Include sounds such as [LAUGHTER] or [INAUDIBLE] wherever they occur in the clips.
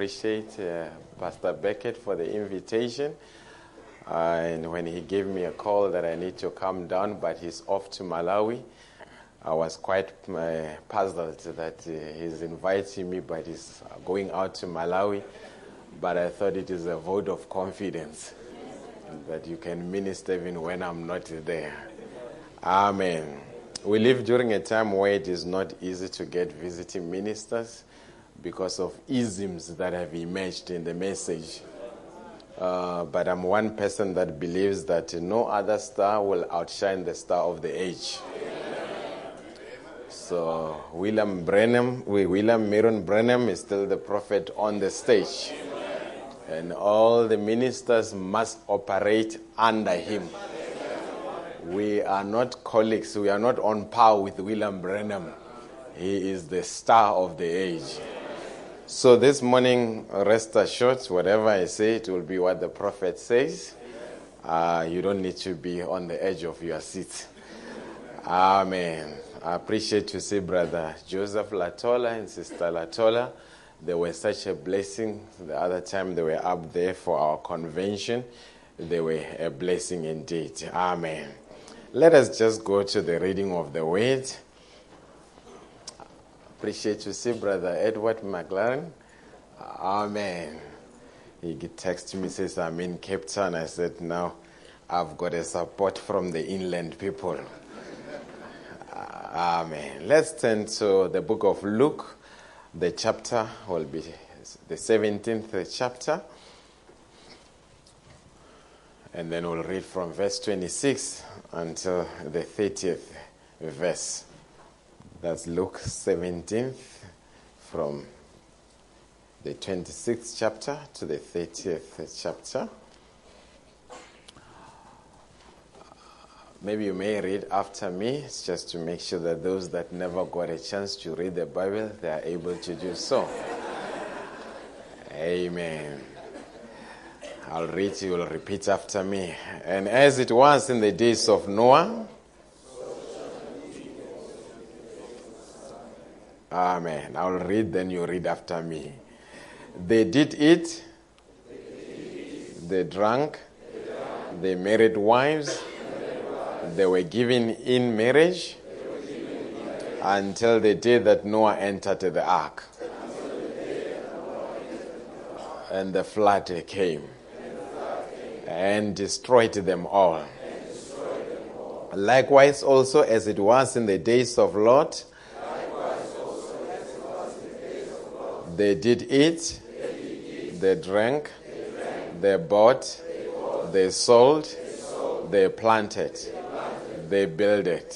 appreciate uh, Pastor Beckett for the invitation. Uh, and when he gave me a call that I need to come down, but he's off to Malawi, I was quite uh, puzzled that uh, he's inviting me, but he's going out to Malawi. But I thought it is a vote of confidence that you can minister even when I'm not there. Amen. We live during a time where it is not easy to get visiting ministers because of isms that have emerged in the message. Uh, but I'm one person that believes that no other star will outshine the star of the age. So William Branham, William Marion Branham is still the prophet on the stage. And all the ministers must operate under him. We are not colleagues, we are not on par with William Branham. He is the star of the age. So this morning, rest assured, whatever I say, it will be what the prophet says. Uh, you don't need to be on the edge of your seat. Amen. I appreciate to see Brother Joseph Latola and Sister Latola. They were such a blessing. The other time they were up there for our convention, they were a blessing indeed. Amen. Let us just go to the reading of the word. Appreciate to see Brother Edward McLaren. Amen. He texted me, says, I'm in Cape Town. I said, now I've got a support from the inland people. Uh, amen. Let's turn to the book of Luke. The chapter will be the 17th chapter. And then we'll read from verse 26 until the 30th verse. That's Luke 17 from the 26th chapter to the 30th chapter. Maybe you may read after me, it's just to make sure that those that never got a chance to read the Bible, they are able to do so. Amen. I'll read, you will repeat after me. And as it was in the days of Noah, Amen. I'll read, then you read after me. They did eat, they drank, they married wives, they were given in marriage until the day that Noah entered the ark. And the flood came and destroyed them all. Likewise, also as it was in the days of Lot, they did eat, they drank, they bought, they sold, they planted, they builded.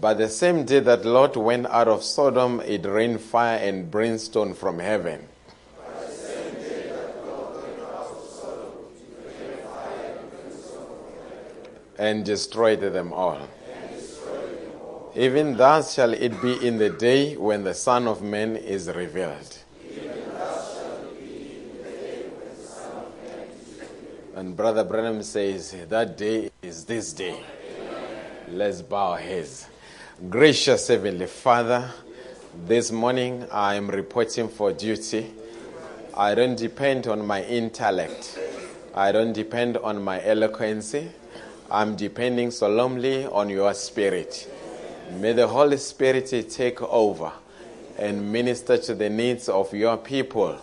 But the same day that Lot went out of Sodom, it rained fire and brimstone from heaven. and destroyed them all. Even thus shall it be in the day when the Son of Man is revealed. And Brother Branham says, That day is this day. Let's bow our heads. Gracious Heavenly Father, this morning I am reporting for duty. I don't depend on my intellect, I don't depend on my eloquence. I'm depending solemnly on your spirit. May the Holy Spirit take over and minister to the needs of your people.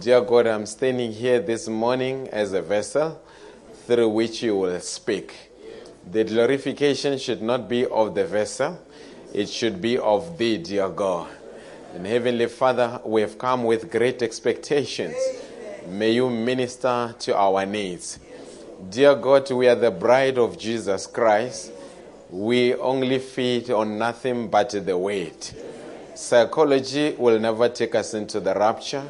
Dear God, I'm standing here this morning as a vessel through which you will speak. The glorification should not be of the vessel, it should be of thee, dear God. And Heavenly Father, we have come with great expectations. May you minister to our needs. Dear God, we are the bride of Jesus Christ. We only feed on nothing but the weight. Psychology will never take us into the rapture.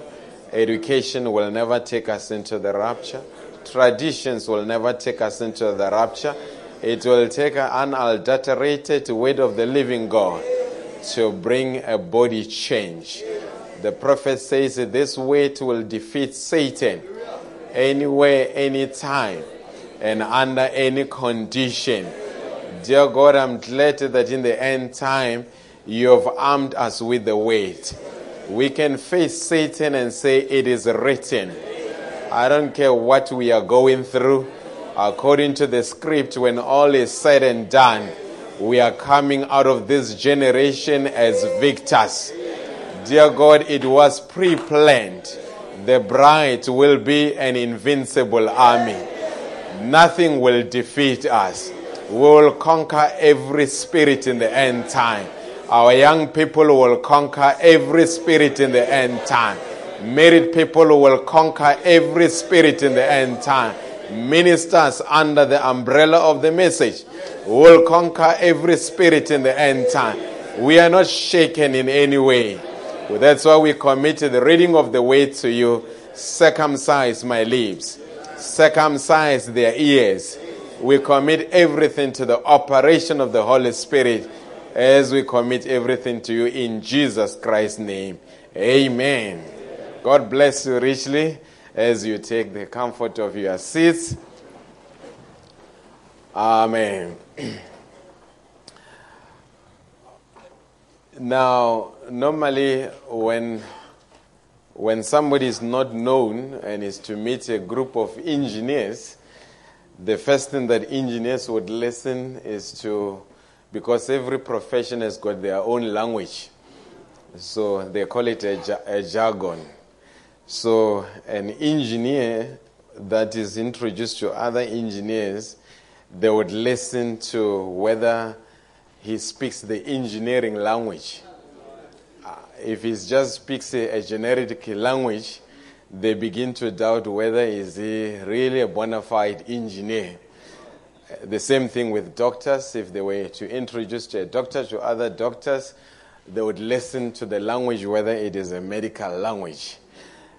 Education will never take us into the rapture. Traditions will never take us into the rapture. It will take an unadulterated word of the living God to bring a body change. The prophet says this weight will defeat Satan anywhere, anytime, and under any condition. Dear God, I'm glad that in the end time you have armed us with the weight. We can face Satan and say, It is written. I don't care what we are going through. According to the script, when all is said and done, we are coming out of this generation as victors. Dear God, it was pre planned. The bride will be an invincible army. Nothing will defeat us. We will conquer every spirit in the end time. Our young people will conquer every spirit in the end time. Married people will conquer every spirit in the end time. Ministers under the umbrella of the message will conquer every spirit in the end time. We are not shaken in any way. That's why we commit the reading of the word to you. Circumcise my lips, circumcise their ears. We commit everything to the operation of the Holy Spirit as we commit everything to you in Jesus Christ's name. Amen. God bless you richly as you take the comfort of your seats. Amen. [CLEARS THROAT] now, normally, when when somebody is not known and is to meet a group of engineers, the first thing that engineers would listen is to because every profession has got their own language. So they call it a, a jargon. So an engineer that is introduced to other engineers, they would listen to whether he speaks the engineering language. Uh, if he just speaks a, a generic language, they begin to doubt whether is he really a bona fide engineer. The same thing with doctors. If they were to introduce a doctor to other doctors, they would listen to the language, whether it is a medical language.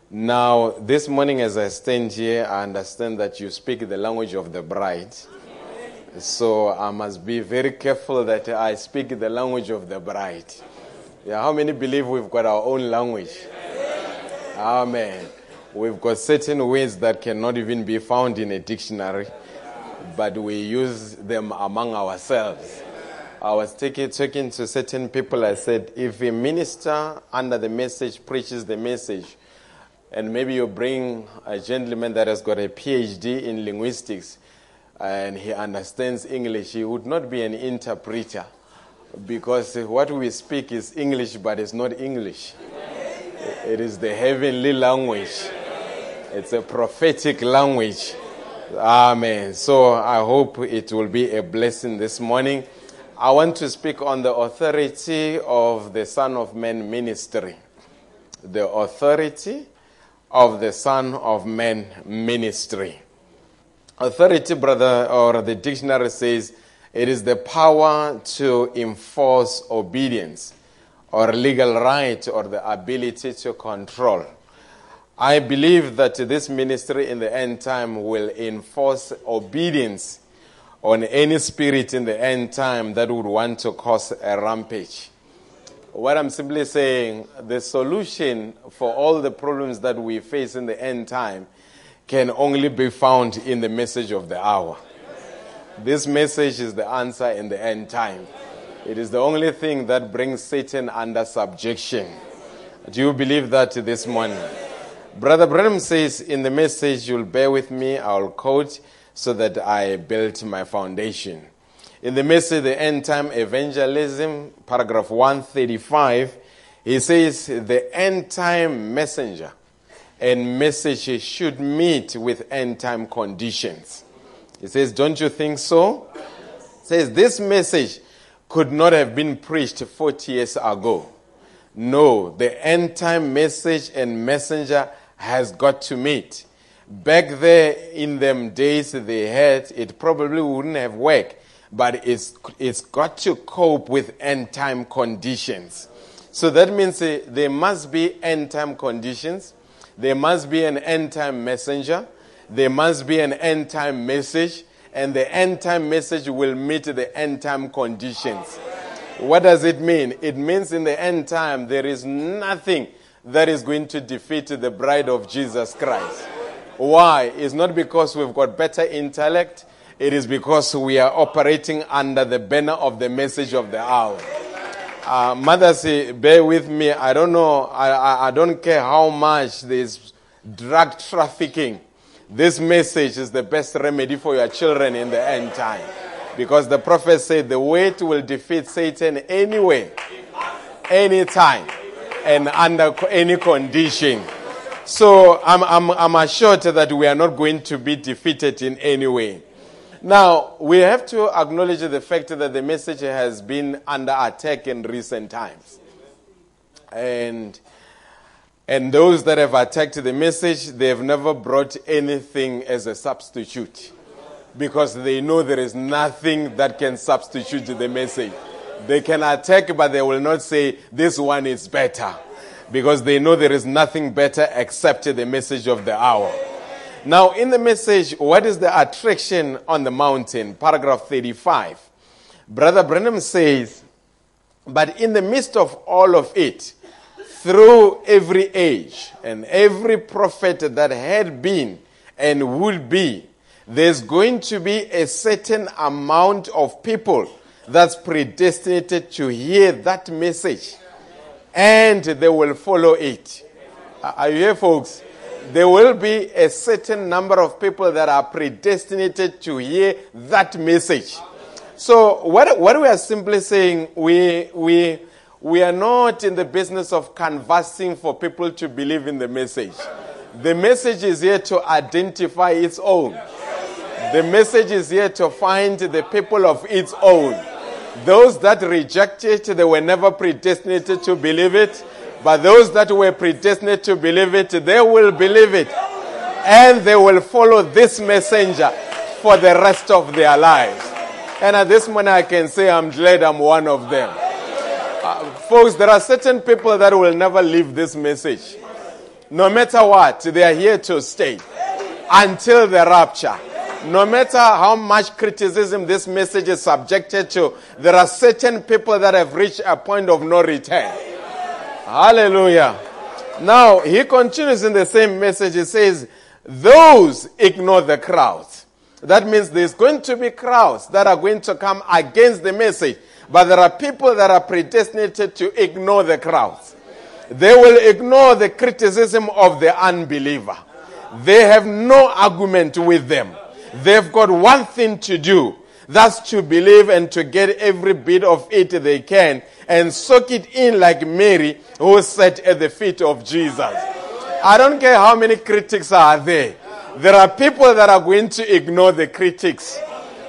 Now, this morning, as I stand here, I understand that you speak the language of the bride. So I must be very careful that I speak the language of the bride. Yeah, how many believe we've got our own language? Amen. We've got certain words that cannot even be found in a dictionary but we use them among ourselves. I was taking, talking to certain people. I said, if a minister under the message preaches the message, and maybe you bring a gentleman that has got a PhD in linguistics and he understands English, he would not be an interpreter because what we speak is English, but it's not English. It is the heavenly language, it's a prophetic language. Amen. So I hope it will be a blessing this morning. I want to speak on the authority of the Son of Man ministry. The authority of the Son of Man ministry. Authority, brother, or the dictionary says it is the power to enforce obedience or legal right or the ability to control. I believe that this ministry in the end time will enforce obedience on any spirit in the end time that would want to cause a rampage. What I'm simply saying, the solution for all the problems that we face in the end time can only be found in the message of the hour. This message is the answer in the end time. It is the only thing that brings Satan under subjection. Do you believe that this morning? Brother Branham says in the message, you'll bear with me, I'll quote so that I built my foundation. In the message, the end time evangelism, paragraph 135, he says the end time messenger and message should meet with end time conditions. He says, Don't you think so? He says this message could not have been preached 40 years ago. No, the end time message and messenger has got to meet. Back there in them days they had, it probably wouldn't have worked, but it's, it's got to cope with end time conditions. So that means uh, there must be end time conditions, there must be an end time messenger, there must be an end time message, and the end time message will meet the end time conditions. What does it mean? It means in the end time there is nothing that is going to defeat the bride of Jesus Christ. Why? It's not because we've got better intellect, it is because we are operating under the banner of the message of the hour. Uh, mothers, bear with me. I don't know. I, I, I don't care how much this drug trafficking. This message is the best remedy for your children in the end time. Because the prophet said the weight will defeat Satan anyway, anytime, and under any condition. So I'm, I'm, I'm assured that we are not going to be defeated in any way. Now, we have to acknowledge the fact that the message has been under attack in recent times. And, and those that have attacked the message, they have never brought anything as a substitute because they know there is nothing that can substitute the message. They can attack, but they will not say, This one is better because they know there is nothing better except the message of the hour. Now, in the message, what is the attraction on the mountain? Paragraph 35. Brother Branham says, But in the midst of all of it, through every age and every prophet that had been and would be, there's going to be a certain amount of people that's predestinated to hear that message and they will follow it. Are you here, folks? There will be a certain number of people that are predestinated to hear that message. So, what, what we are simply saying, we, we, we are not in the business of canvassing for people to believe in the message. The message is here to identify its own. The message is here to find the people of its own. Those that reject it, they were never predestinated to believe it. But those that were predestined to believe it, they will believe it. And they will follow this messenger for the rest of their lives. And at this moment, I can say I'm glad I'm one of them. Uh, folks, there are certain people that will never leave this message. No matter what, they are here to stay until the rapture. No matter how much criticism this message is subjected to, there are certain people that have reached a point of no return. Hallelujah. Now, he continues in the same message. He says, Those ignore the crowds. That means there's going to be crowds that are going to come against the message. But there are people that are predestinated to ignore the crowds. They will ignore the criticism of the unbeliever. They have no argument with them. They've got one thing to do. That's to believe and to get every bit of it they can and soak it in like Mary who sat at the feet of Jesus. I don't care how many critics are there. There are people that are going to ignore the critics.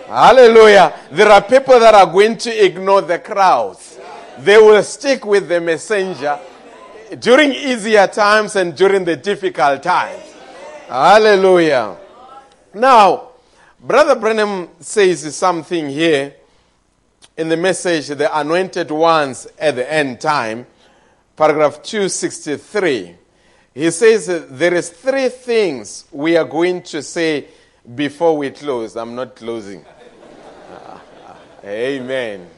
Hallelujah. There are people that are going to ignore the crowds. They will stick with the messenger during easier times and during the difficult times. Hallelujah. Now, Brother Branham says something here in the message, The Anointed Ones at the End Time, paragraph 263. He says there is three things we are going to say before we close. I'm not closing. [LAUGHS] Amen.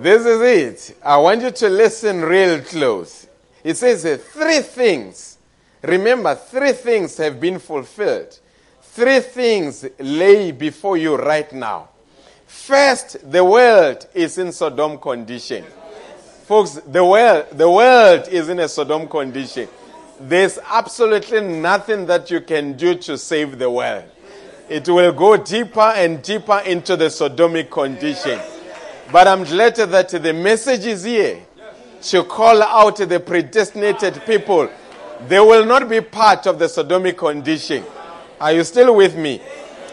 This is it. I want you to listen real close. It says three things. Remember, three things have been fulfilled. Three things lay before you right now. First, the world is in Sodom condition. Folks, the world, the world is in a Sodom condition. There's absolutely nothing that you can do to save the world. It will go deeper and deeper into the Sodomic condition. But I'm glad that the message is here to call out the predestinated people. They will not be part of the Sodomic condition. Are you still with me?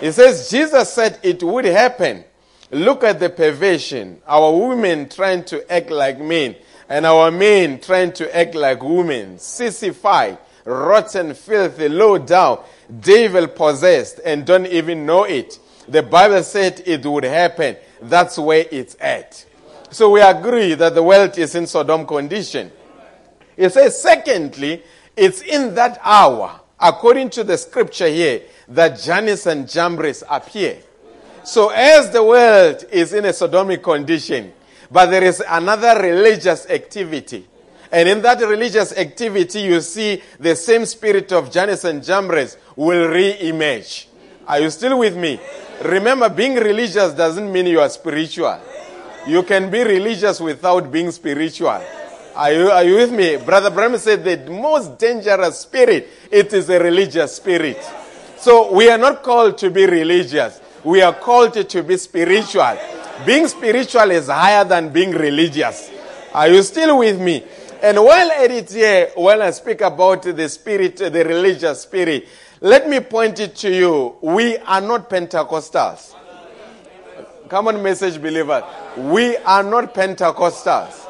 It says Jesus said it would happen. Look at the perversion. Our women trying to act like men, and our men trying to act like women. Sissified, rotten, filthy, low down, devil possessed, and don't even know it. The Bible said it would happen. That's where it's at. So we agree that the world is in Sodom condition. It says, secondly, it's in that hour according to the scripture here, that Jannes and Jambres appear. So as the world is in a sodomic condition, but there is another religious activity. And in that religious activity, you see the same spirit of Jannes and Jambres will re-emerge. Are you still with me? Remember, being religious doesn't mean you are spiritual. You can be religious without being spiritual. Are you, are you with me? Brother Branham said the most dangerous spirit, it is a religious spirit. So we are not called to be religious. We are called to be spiritual. Being spiritual is higher than being religious. Are you still with me? And while at it here, while I speak about the spirit, the religious spirit, let me point it to you. We are not Pentecostals. Come on, message believers. We are not Pentecostals.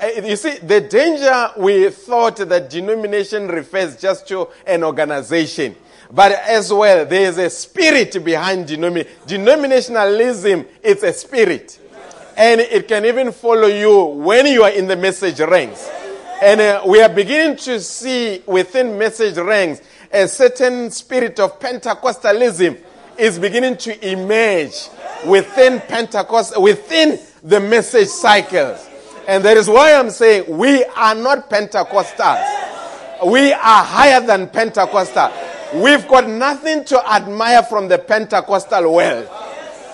Eh, you see, the danger we thought that denomination refers just to an organization. But as well, there is a spirit behind denomin- denominationalism. It's a spirit. And it can even follow you when you are in the message ranks. And uh, we are beginning to see within message ranks a certain spirit of Pentecostalism is beginning to emerge within Pentecost, within the message cycles. And that is why I'm saying we are not Pentecostals. We are higher than Pentecostal. We've got nothing to admire from the Pentecostal world.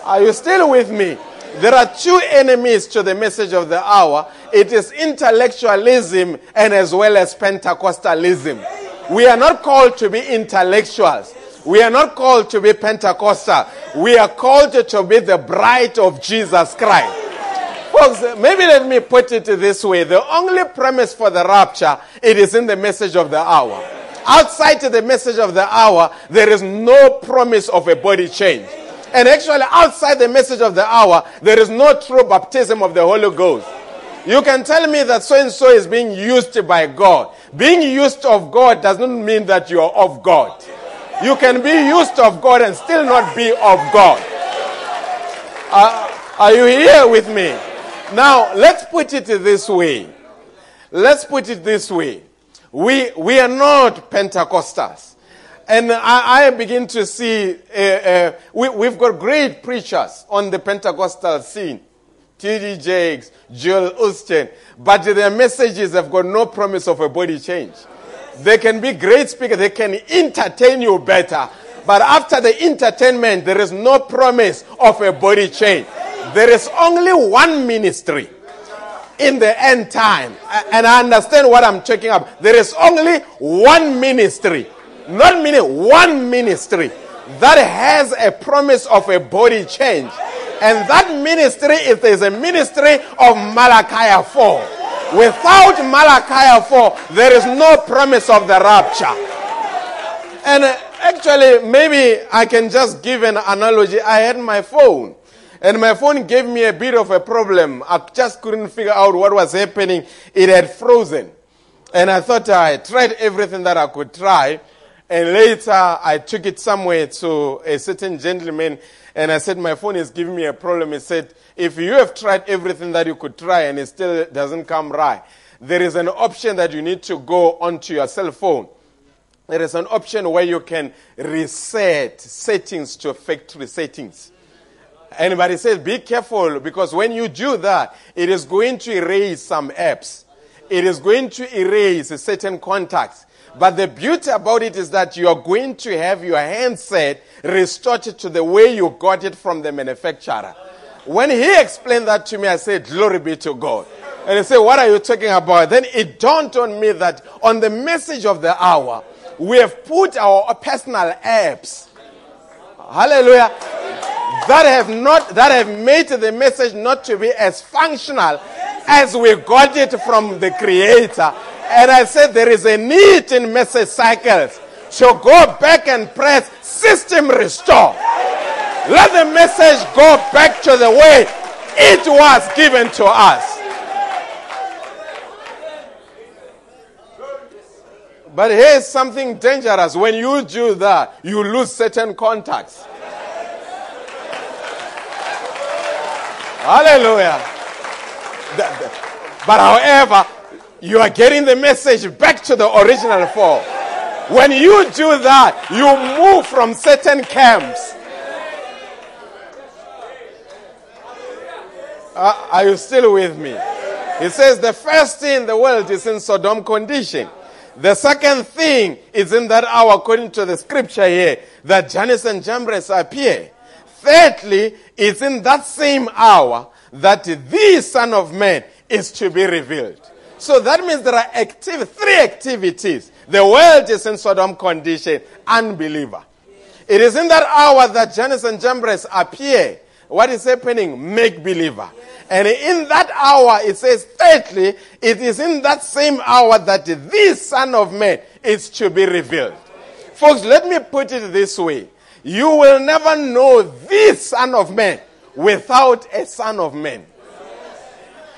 Are you still with me? There are two enemies to the message of the hour. It is intellectualism and as well as Pentecostalism. We are not called to be intellectuals. We are not called to be Pentecostal. We are called to be the bride of Jesus Christ. Folks, maybe let me put it this way. The only premise for the rapture, it is in the message of the hour. Outside the message of the hour, there is no promise of a body change. And actually, outside the message of the hour, there is no true baptism of the Holy Ghost. You can tell me that so and so is being used by God. Being used of God does not mean that you are of God. You can be used of God and still not be of God. Uh, are you here with me? Now, let's put it this way. Let's put it this way. We, we are not Pentecostals. And I, I begin to see, uh, uh, we, we've got great preachers on the Pentecostal scene. T.D. Jakes, Joel Osteen, but their messages have got no promise of a body change. They can be great speakers, they can entertain you better, but after the entertainment, there is no promise of a body change. There is only one ministry in the end time. And I understand what I'm checking up. There is only one ministry, not many, one ministry that has a promise of a body change. And that ministry is, is a ministry of Malachi 4. Without Malachi 4, there is no promise of the rapture. And uh, actually, maybe I can just give an analogy. I had my phone and my phone gave me a bit of a problem. I just couldn't figure out what was happening. It had frozen. And I thought I tried everything that I could try. And later I took it somewhere to a certain gentleman and I said, My phone is giving me a problem. He said, If you have tried everything that you could try and it still doesn't come right, there is an option that you need to go onto your cell phone. There is an option where you can reset settings to factory settings. Anybody says, be careful because when you do that, it is going to erase some apps. It is going to erase certain contacts. But the beauty about it is that you are going to have your handset restored to the way you got it from the manufacturer. When he explained that to me, I said, Glory be to God. And he said, What are you talking about? Then it dawned on me that on the message of the hour, we have put our personal apps. Hallelujah that have not that have made the message not to be as functional as we got it from the creator. And i said there is a need in message cycles so go back and press system restore. Let the message go back to the way it was given to us. But here's something dangerous. When you do that you lose certain contacts Hallelujah. But however, you are getting the message back to the original form. When you do that, you move from certain camps. Uh, are you still with me? He says the first thing in the world is in Sodom condition. The second thing is in that hour, according to the scripture here, that Jannes and Jambres appear. Thirdly, it's in that same hour that the Son of Man is to be revealed. So that means there are three activities. The world is in Sodom condition, unbeliever. It is in that hour that Jannes and Jambres appear. What is happening? Make believer. And in that hour, it says, thirdly, it is in that same hour that the Son of Man is to be revealed. Folks, let me put it this way. You will never know the Son of Man without a Son of Man.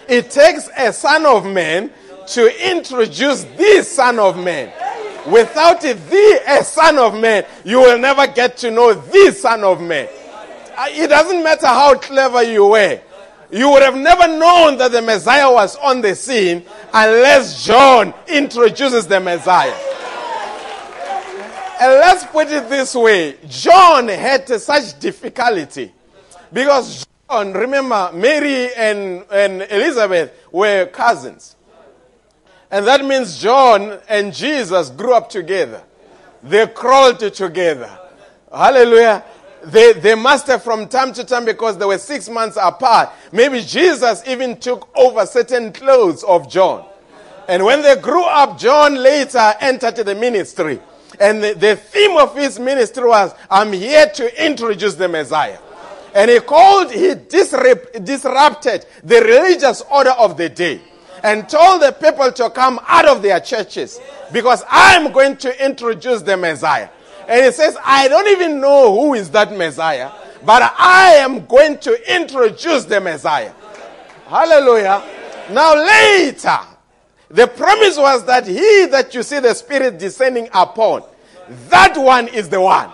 It takes a Son of Man to introduce the Son of Man. Without the a Son of Man, you will never get to know the Son of Man. Uh, it doesn't matter how clever you were. You would have never known that the Messiah was on the scene unless John introduces the Messiah. And let's put it this way John had such difficulty because John, remember, Mary and, and Elizabeth were cousins. And that means John and Jesus grew up together. They crawled together. Hallelujah. They, they must have from time to time because they were six months apart. Maybe Jesus even took over certain clothes of John. And when they grew up, John later entered the ministry. And the, the theme of his ministry was, I'm here to introduce the Messiah. And he called, he disrupted the religious order of the day and told the people to come out of their churches because I'm going to introduce the Messiah. And he says, I don't even know who is that Messiah, but I am going to introduce the Messiah. Hallelujah. Now, later, the promise was that he that you see the Spirit descending upon, that one is the one.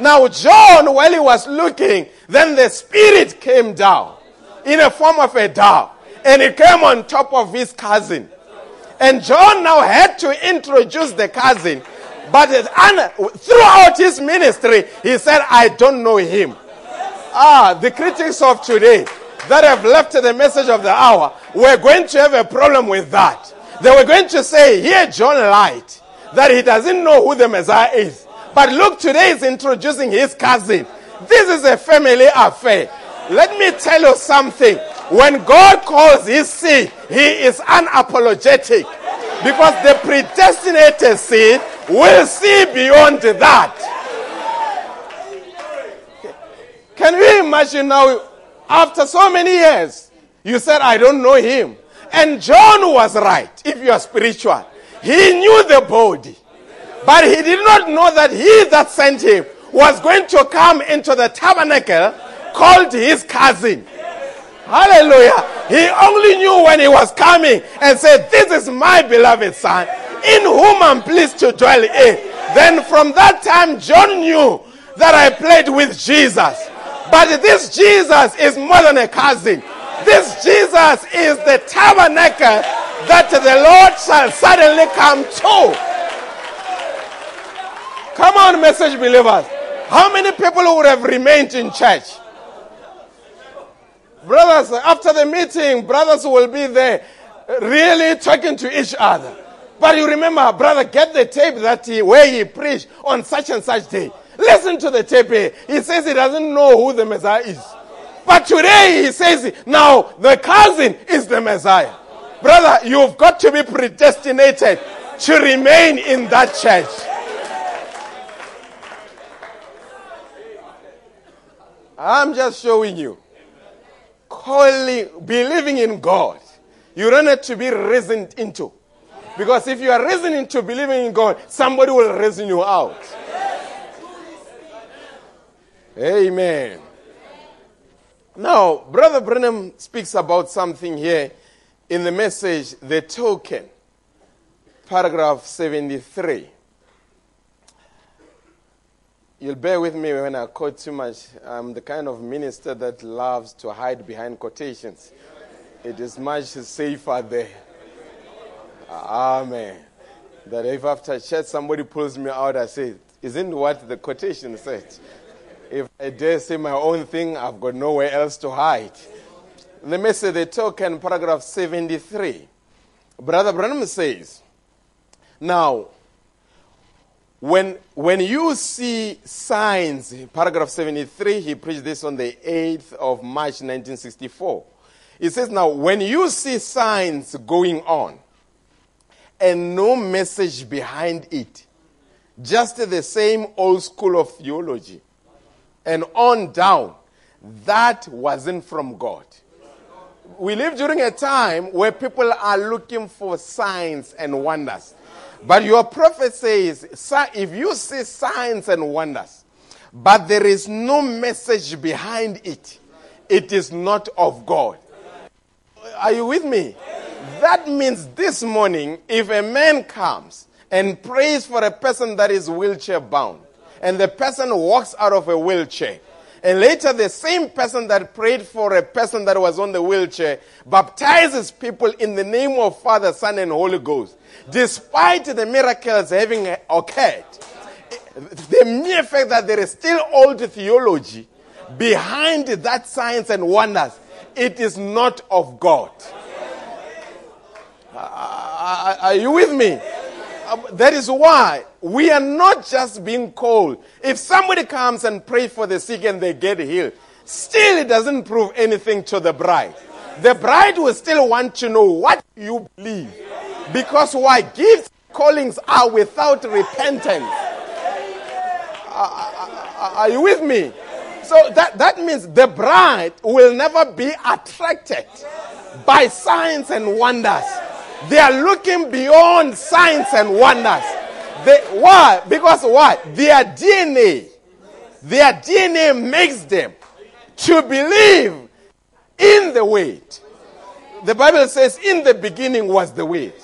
Now, John, while he was looking, then the Spirit came down in a form of a dove and he came on top of his cousin. And John now had to introduce the cousin. But throughout his ministry, he said, I don't know him. Ah, the critics of today that have left the message of the hour, we're going to have a problem with that. They were going to say, here John lied, that he doesn't know who the Messiah is. But look, today he's introducing his cousin. This is a family affair. Let me tell you something. When God calls his seed, he is unapologetic. Because the predestinated seed will see beyond that. Can you imagine now, after so many years, you said, I don't know him. And John was right, if you are spiritual. He knew the body. But he did not know that he that sent him was going to come into the tabernacle called his cousin. Hallelujah. He only knew when he was coming and said, This is my beloved son, in whom I'm pleased to dwell in. Then from that time, John knew that I played with Jesus. But this Jesus is more than a cousin. This Jesus is the tabernacle that the Lord shall suddenly come to. Come on, message believers. How many people would have remained in church? Brothers, after the meeting, brothers will be there really talking to each other. But you remember, brother, get the tape that he, where he preached on such and such day. Listen to the tape. He says he doesn't know who the Messiah is. But today he says, now the cousin is the Messiah. Brother, you've got to be predestinated to remain in that church. I'm just showing you calling, believing in God, you don't have to be reasoned into. Because if you are reasoned into believing in God, somebody will reason you out. Amen. Now, Brother Branham speaks about something here in the message, The Token, paragraph 73. You'll bear with me when I quote too much. I'm the kind of minister that loves to hide behind quotations. It is much safer there. Amen. That if after church somebody pulls me out, I say, Isn't what the quotation said? If I dare say my own thing, I've got nowhere else to hide. Let me say the token, paragraph 73. Brother Branham says, Now, when, when you see signs, paragraph 73, he preached this on the 8th of March 1964. He says, Now, when you see signs going on and no message behind it, just the same old school of theology, and on down, that wasn't from God. We live during a time where people are looking for signs and wonders. But your prophet says, if you see signs and wonders, but there is no message behind it, it is not of God. Are you with me? That means this morning, if a man comes and prays for a person that is wheelchair bound, and the person walks out of a wheelchair, and later the same person that prayed for a person that was on the wheelchair baptizes people in the name of Father, Son, and Holy Ghost, despite the miracles having occurred. The mere fact that there is still old theology behind that science and wonders, it is not of God. Are you with me? Um, that is why we are not just being called. If somebody comes and prays for the sick and they get healed, still it doesn't prove anything to the bride. The bride will still want to know what you believe. Because why? Gifts, callings are without repentance. Are you with me? So that, that means the bride will never be attracted by signs and wonders. They are looking beyond signs and wonders. They, why? Because why? Their DNA, their DNA makes them to believe in the wait. The Bible says, in the beginning was the wait.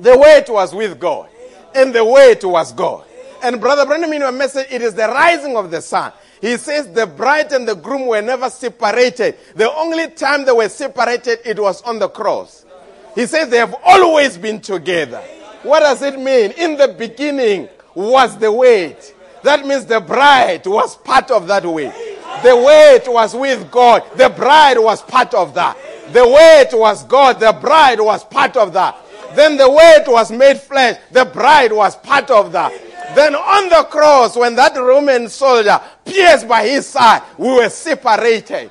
The wait was with God, and the wait was God. And Brother Branham, in your message, it is the rising of the sun. He says the bride and the groom were never separated. The only time they were separated, it was on the cross. He says they have always been together. What does it mean? In the beginning was the wait. That means the bride was part of that wait. The wait was with God. The bride was part of that. The wait was God. The bride was part of that. Then the wait was made flesh. The bride was part of that. Then on the cross, when that Roman soldier pierced by his side, we were separated.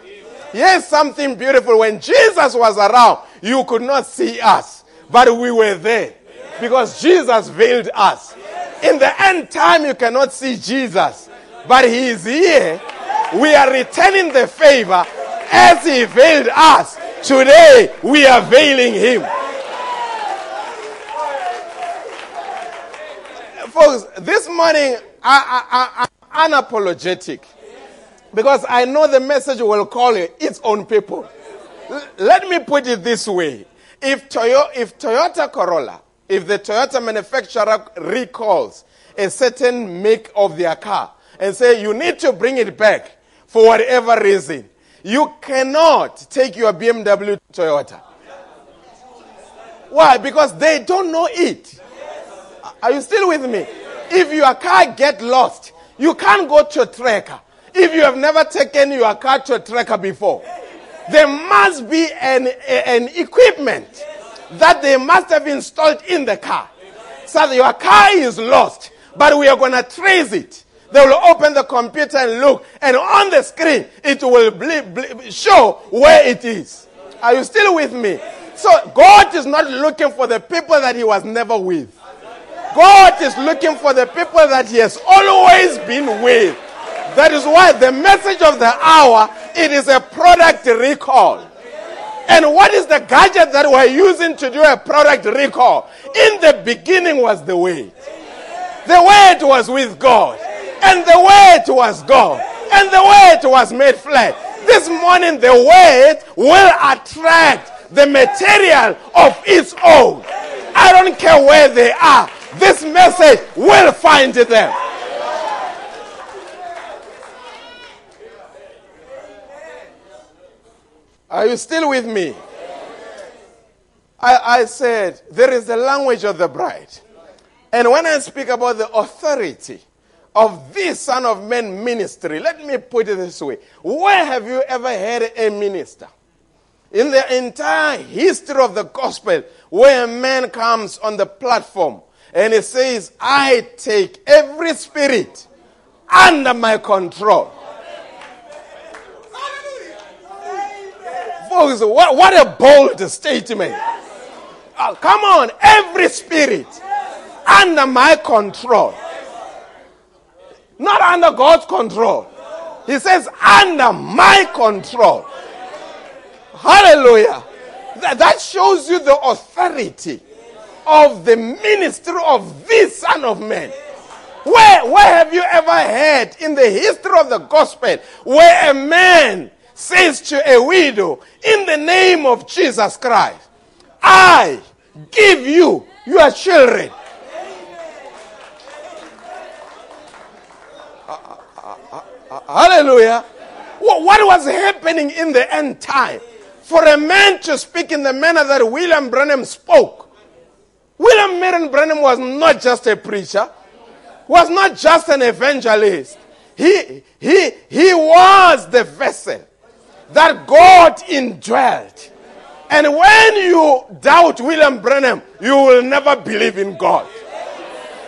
Here's something beautiful. When Jesus was around, you could not see us, but we were there because Jesus veiled us. In the end time, you cannot see Jesus, but He is here. We are returning the favor as He veiled us. Today, we are veiling Him. Folks, this morning, I, I, I, I'm unapologetic because I know the message will call its own people. L- let me put it this way. If, Toyo- if Toyota Corolla, if the Toyota manufacturer recalls a certain make of their car and say you need to bring it back for whatever reason, you cannot take your BMW Toyota. Why? Because they don't know it. Are you still with me? If your car get lost, you can't go to a tracker. If you have never taken your car to a tracker before, there must be an, an equipment that they must have installed in the car. So your car is lost, but we are going to trace it. They will open the computer and look, and on the screen, it will show where it is. Are you still with me? So, God is not looking for the people that He was never with. God is looking for the people that He has always been with. That is why the message of the hour, it is a product recall. And what is the gadget that we're using to do a product recall? In the beginning was the wait. The wait was with God. And the wait was God. And the wait was made flesh. This morning, the wait will attract the material of its own. I don't care where they are. This message will find them. Are you still with me? I, I said, there is the language of the bride. And when I speak about the authority of this Son of Man ministry, let me put it this way. Where have you ever heard a minister? In the entire history of the gospel, where a man comes on the platform and he says, I take every spirit under my control. Folks, what, what a bold statement. Oh, come on, every spirit under my control. Not under God's control. He says, under my control. Hallelujah. That, that shows you the authority of the ministry of this Son of Man. Where, where have you ever heard in the history of the gospel where a man says to a widow, In the name of Jesus Christ, I give you your children? Uh, uh, uh, hallelujah. What was happening in the end time? For a man to speak in the manner that William Branham spoke. William Marion Branham was not just a preacher, was not just an evangelist. He, he, he was the vessel that God indwelt. And when you doubt William Branham, you will never believe in God.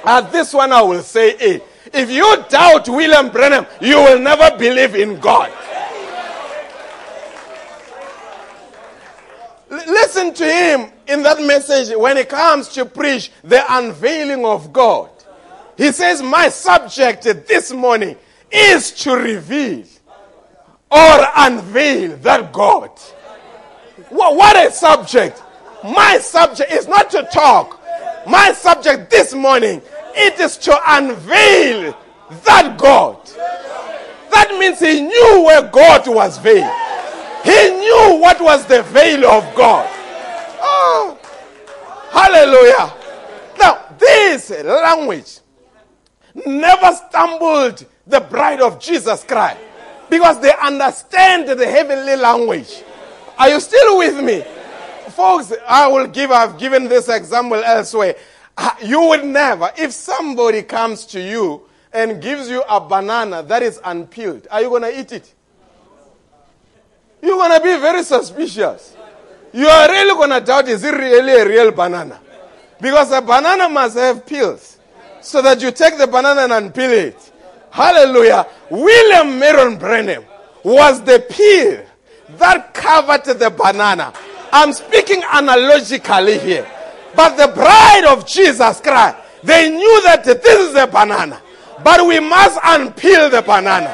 At this one, I will say it. If you doubt William Branham, you will never believe in God. Listen to him in that message when he comes to preach the unveiling of God. He says, My subject this morning is to reveal or unveil that God. What, a subject! My subject is not to talk. My subject this morning it is to unveil that God. That means he knew where God was veiled. He knew what was the veil of God. Oh, hallelujah. Now, this language never stumbled the bride of Jesus Christ because they understand the heavenly language. Are you still with me? Folks, I will give, I've given this example elsewhere. Ah, you would never, if somebody comes to you and gives you a banana that is unpeeled, are you going to eat it? You're going to be very suspicious. You are really going to doubt is it really a real banana? Because a banana must have peels so that you take the banana and unpeel it. Hallelujah. William Marion Branham was the peel that covered the banana. I'm speaking analogically here. But the bride of Jesus Christ, they knew that this is a banana. But we must unpeel the banana.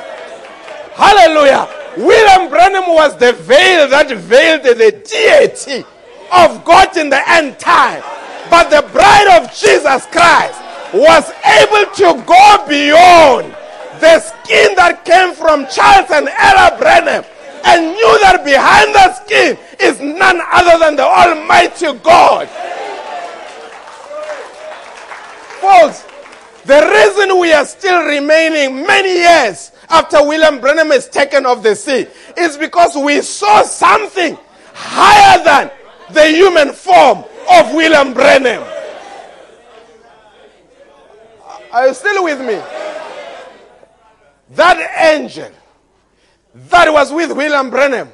Hallelujah. William Branham was the veil that veiled the deity of God in the end time. But the bride of Jesus Christ was able to go beyond the skin that came from Charles and Ella Branham and knew that behind the skin is none other than the Almighty God. Folks, the reason we are still remaining many years after William Branham is taken off the sea is because we saw something higher than the human form of William Branham. Are you still with me? That angel that was with William Branham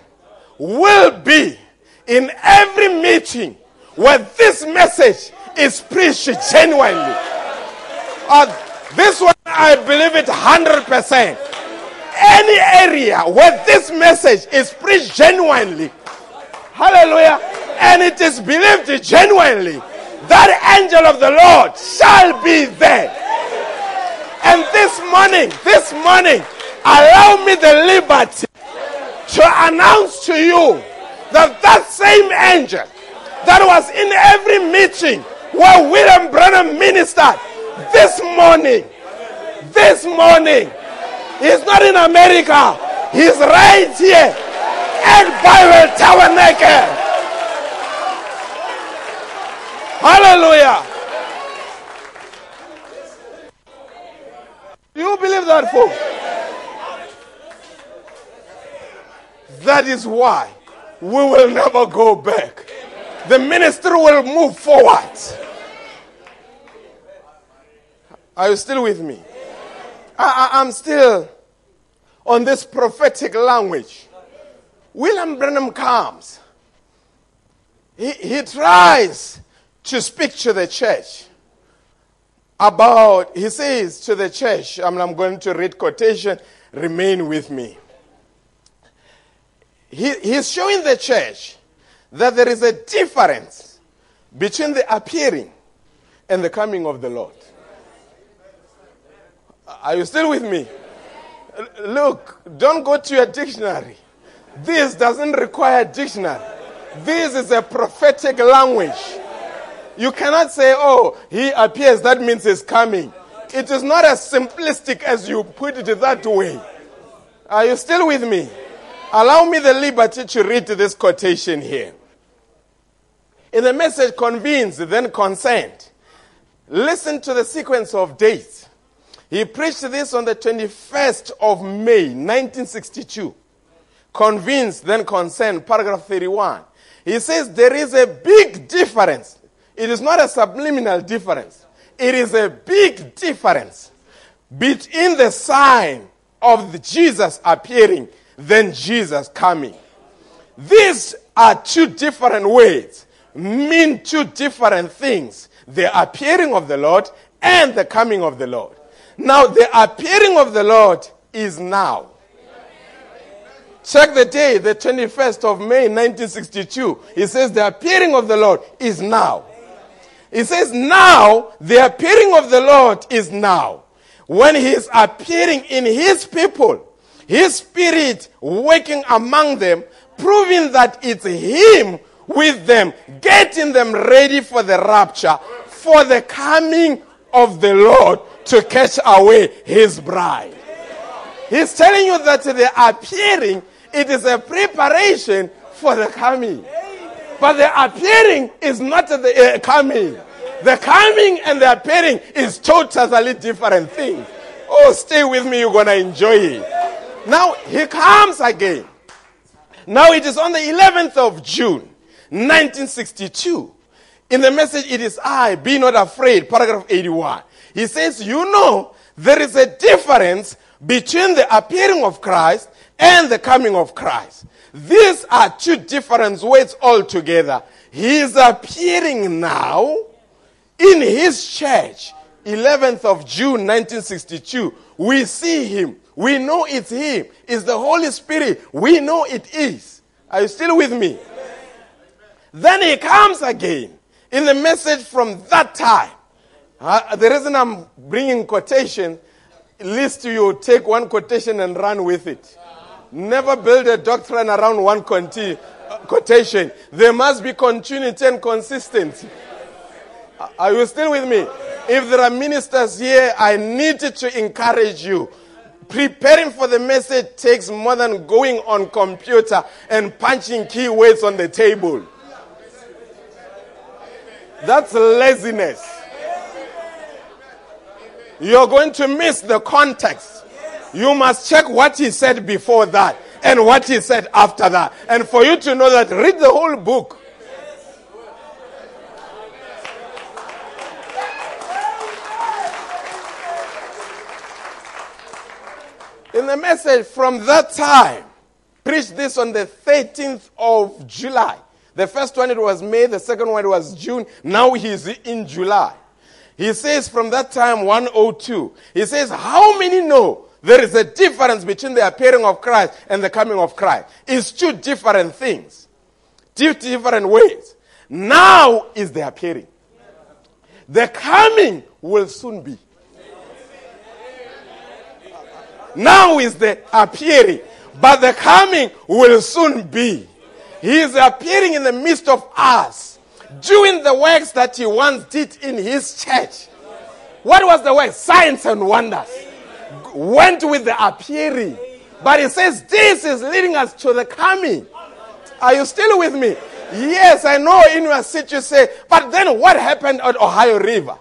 will be in every meeting where this message is preached genuinely. Uh, this one, I believe it 100%. Any area where this message is preached genuinely, hallelujah, and it is believed genuinely, that angel of the Lord shall be there. And this morning, this morning, allow me the liberty to announce to you that that same angel that was in every meeting where William Branham ministered this morning, this morning, he's not in America, he's right here at Bible Tabernacle. Hallelujah. You believe that, folks? That is why we will never go back. The ministry will move forward. Are you still with me? I, am still on this prophetic language. William Branham comes. He, he tries to speak to the church about, he says to the church, I'm, I'm going to read quotation, remain with me. he, he's showing the church that there is a difference between the appearing and the coming of the Lord. Are you still with me? Look, don't go to your dictionary. This doesn't require dictionary. This is a prophetic language. You cannot say, oh, he appears, that means he's coming. It is not as simplistic as you put it that way. Are you still with me? Allow me the liberty to read this quotation here. In the message, convince, then consent. Listen to the sequence of dates. He preached this on the 21st of May, 1962. Convince, then consent, paragraph 31. He says there is a big difference. It is not a subliminal difference. It is a big difference between the sign of Jesus appearing than Jesus coming. These are two different ways, mean two different things the appearing of the Lord and the coming of the Lord. Now, the appearing of the Lord is now. Check the day, the 21st of May 1962. He says the appearing of the Lord is now. He says now, the appearing of the Lord is now. When he is appearing in his people, his spirit working among them, proving that it's him with them, getting them ready for the rapture, for the coming of the Lord to catch away his bride. He's telling you that the appearing, it is a preparation for the coming. But the appearing is not the uh, coming. The coming and the appearing is totally different things. Oh, stay with me, you're going to enjoy it. Now, he comes again. Now, it is on the 11th of June, 1962. In the message, it is I, be not afraid, paragraph 81. He says, You know, there is a difference between the appearing of Christ and the coming of Christ. These are two different words altogether. He is appearing now in his church, 11th of June 1962. We see him. We know it's him. It's the Holy Spirit. We know it is. Are you still with me? Then he comes again in the message from that time. Uh, the reason I'm bringing quotation, least you take one quotation and run with it. Never build a doctrine around one conti- uh, quotation. There must be continuity and consistency. Are you still with me? If there are ministers here, I need to encourage you. Preparing for the message takes more than going on computer and punching keywords on the table. That's laziness. You're going to miss the context. You must check what he said before that and what he said after that. And for you to know that, read the whole book. In the message from that time, preached this on the 13th of July. The first one it was May, the second one it was June. Now he's in July. He says from that time 102. He says, How many know there is a difference between the appearing of Christ and the coming of Christ? It's two different things, two different ways. Now is the appearing. The coming will soon be. Now is the appearing, but the coming will soon be. He is appearing in the midst of us, doing the works that he once did in his church. What was the work? Signs and wonders. Went with the appearing. But he says this is leading us to the coming. Are you still with me? Yes, I know in your seat you say, but then what happened at Ohio River?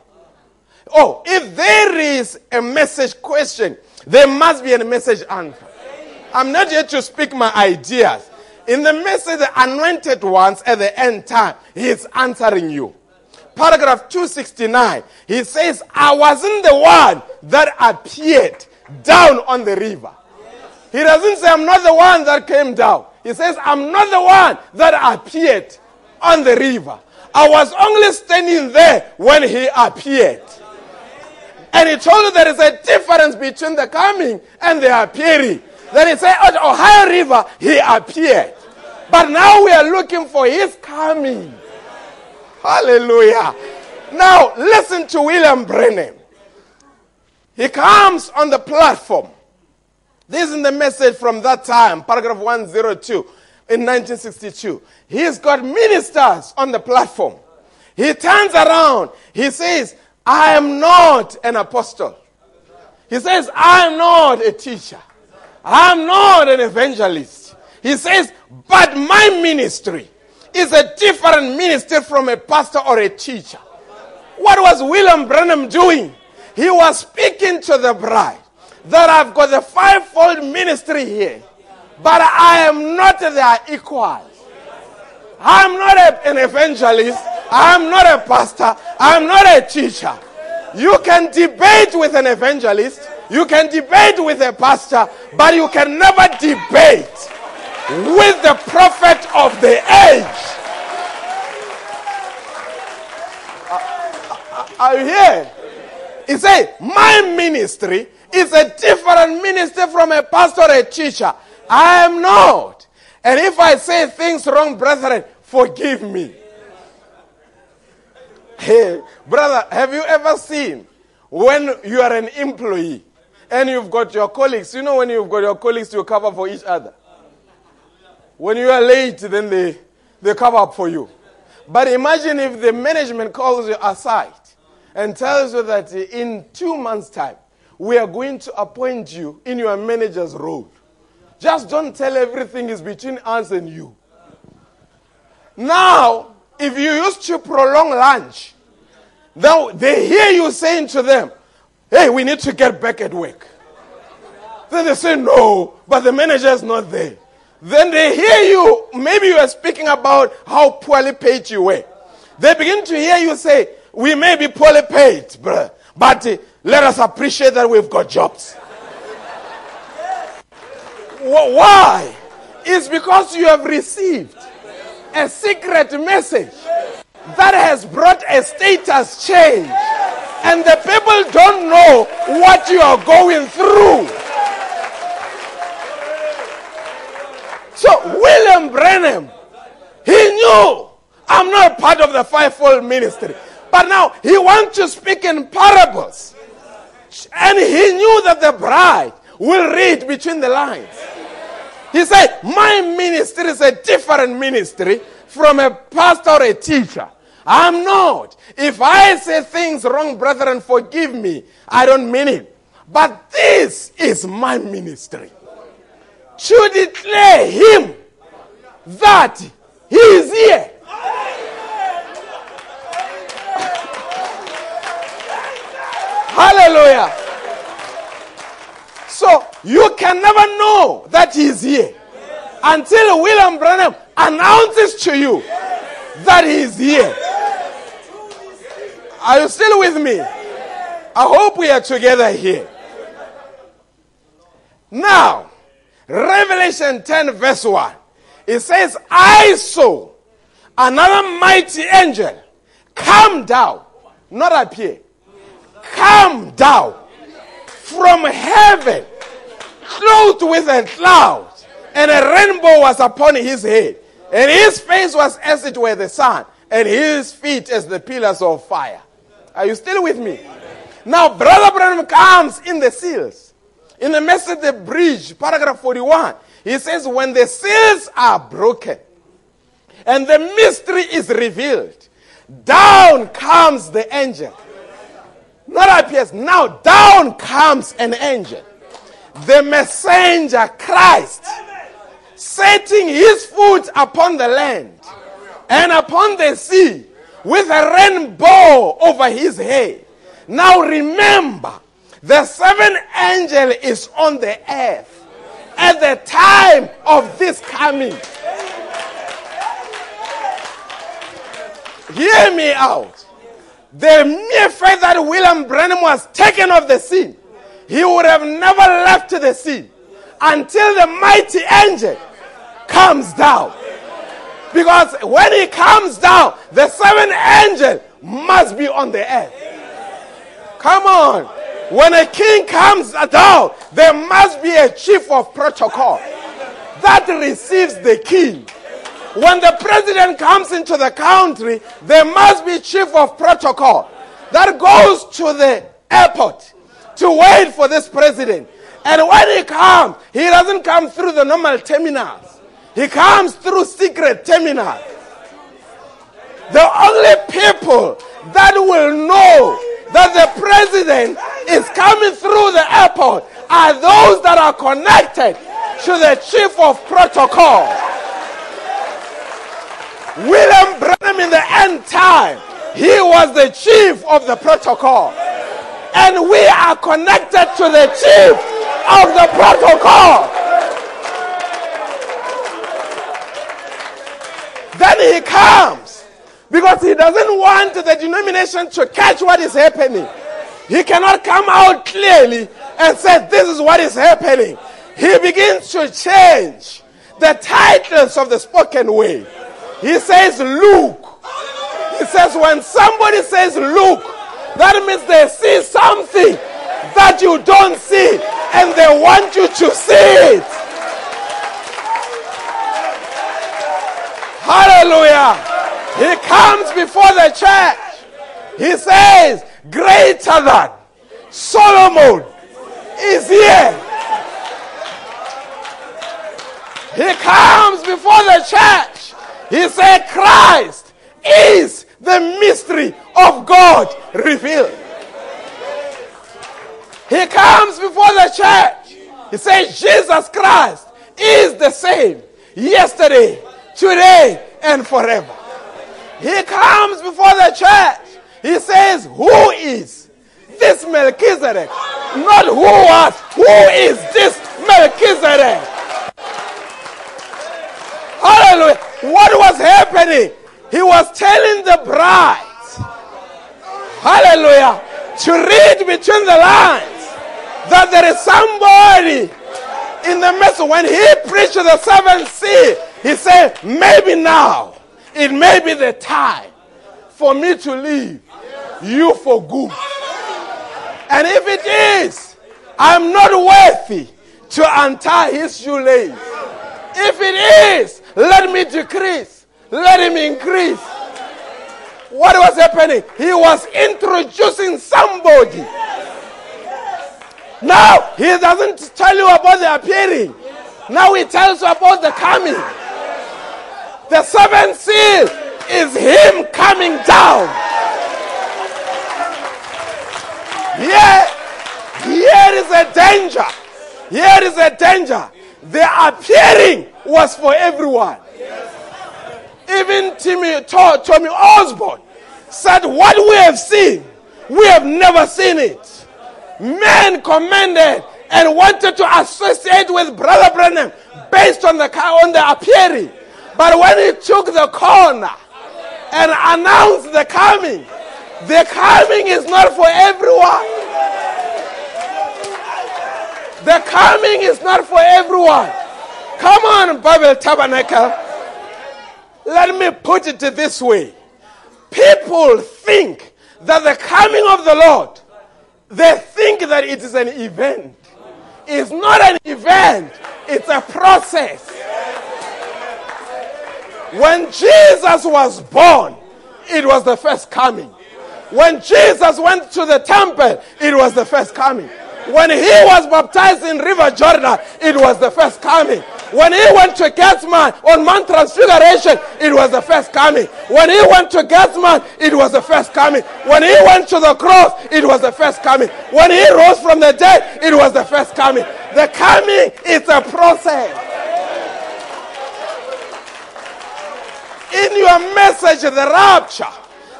Oh, if there is a message question, there must be a message answer. I'm not here to speak my ideas. In the message, the anointed ones at the end time, he's answering you. Paragraph 269, he says, I wasn't the one that appeared down on the river. He doesn't say, I'm not the one that came down. He says, I'm not the one that appeared on the river. I was only standing there when he appeared. And he told you there is a difference between the coming and the appearing. Then he said, at Ohio River, he appeared. But now we are looking for his coming. Hallelujah. Now, listen to William Branham. He comes on the platform. This is the message from that time, paragraph 102 in 1962. He's got ministers on the platform. He turns around. He says, I am not an apostle. He says, I am not a teacher. I am not an evangelist. He says, but my ministry is a different ministry from a pastor or a teacher. What was William Branham doing? He was speaking to the bride that I've got the fivefold ministry here, but I am not their equal. I'm not a, an evangelist. I'm not a pastor. I'm not a teacher. You can debate with an evangelist. You can debate with a pastor, but you can never debate with the prophet of the age. Are you here? He said, My ministry is a different ministry from a pastor or a teacher. I am not. And if I say things wrong, brethren, forgive me. Hey, brother, have you ever seen when you are an employee and you've got your colleagues? You know, when you've got your colleagues, you cover for each other. When you are late, then they, they cover up for you. But imagine if the management calls you aside and tells you that in two months' time, we are going to appoint you in your manager's role. Just don't tell everything is between us and you. Now, if you used to prolong lunch, now they hear you saying to them, hey, we need to get back at work. Then they say, no, but the manager is not there. Then they hear you, maybe you are speaking about how poorly paid you were. They begin to hear you say, we may be poorly paid, brother, but uh, let us appreciate that we've got jobs. Why? It's because you have received a secret message that has brought a status change. And the people don't know what you are going through. So, William Branham, he knew I'm not part of the fivefold ministry. But now he wants to speak in parables. And he knew that the bride will read between the lines. He said, My ministry is a different ministry from a pastor or a teacher. I'm not. If I say things wrong, brethren, forgive me. I don't mean it. But this is my ministry. To declare him that he is here. Hallelujah. So you can never know that he is here until William Branham announces to you that he is here. Are you still with me? I hope we are together here. Now, Revelation 10, verse 1. It says, I saw another mighty angel come down, not appear, come down from heaven, clothed with a cloud, and a rainbow was upon his head, and his face was as it were the sun, and his feet as the pillars of fire. Are you still with me? Now, Brother Branham comes in the seals. In the message, the breach, paragraph 41, he says, When the seals are broken and the mystery is revealed, down comes the angel. Not appears, now down comes an angel. The messenger, Christ, setting his foot upon the land and upon the sea with a rainbow over his head. Now remember, the seventh angel is on the earth at the time of this coming. Hear me out. The mere fact that William Branham was taken off the scene, he would have never left the scene until the mighty angel comes down. Because when he comes down, the seventh angel must be on the earth. Come on. When a king comes down, there must be a chief of protocol that receives the king. When the president comes into the country, there must be chief of protocol that goes to the airport to wait for this president. And when he comes, he doesn't come through the normal terminals. He comes through secret terminals. The only people that will know that the president is coming through the airport are those that are connected to the chief of protocol. William Branham in the end time, he was the chief of the protocol. And we are connected to the chief of the protocol. Then he comes because he doesn't want the denomination to catch what is happening. He cannot come out clearly and say, This is what is happening. He begins to change the titles of the spoken word. He says, Look. He says, when somebody says, Look, that means they see something that you don't see and they want you to see it. Hallelujah. He comes before the church. He says, Greater than Solomon is here. He comes before the church. He said, Christ is the mystery of God revealed. He comes before the church. He says, Jesus Christ is the same yesterday, today, and forever. He comes before the church. He says, Who is this Melchizedek? Not who was, who is this Melchizedek? Hallelujah. What was happening? He was telling the bride, hallelujah, to read between the lines that there is somebody in the midst. When he preached the seventh seal, he said, maybe now it may be the time for me to leave you for good. And if it is, I'm not worthy to untie his shoelace. If it is, let me decrease. Let him increase. What was happening? He was introducing somebody. Now, he doesn't tell you about the appearing. Now he tells you about the coming. The seventh seal is him coming down. Here, here is a danger. Here is a danger. The appearing was for everyone. Even Timmy, Tommy Osborn said, What we have seen, we have never seen it. Men commended and wanted to associate with Brother Branham based on the, on the appearing. But when he took the corner and announced the coming, the coming is not for everyone. The coming is not for everyone. Come on, Bible Tabernacle. Let me put it this way. People think that the coming of the Lord, they think that it is an event. It's not an event, it's a process. When Jesus was born, it was the first coming. When Jesus went to the temple, it was the first coming. When he was baptized in River Jordan, it was the first coming. When he went to Gethsemane on Mount Transfiguration, it was the first coming. When he went to Gethsemane, it was the first coming. When he went to the cross, it was the first coming. When he rose from the dead, it was the first coming. The coming is a process. In your message, the rapture,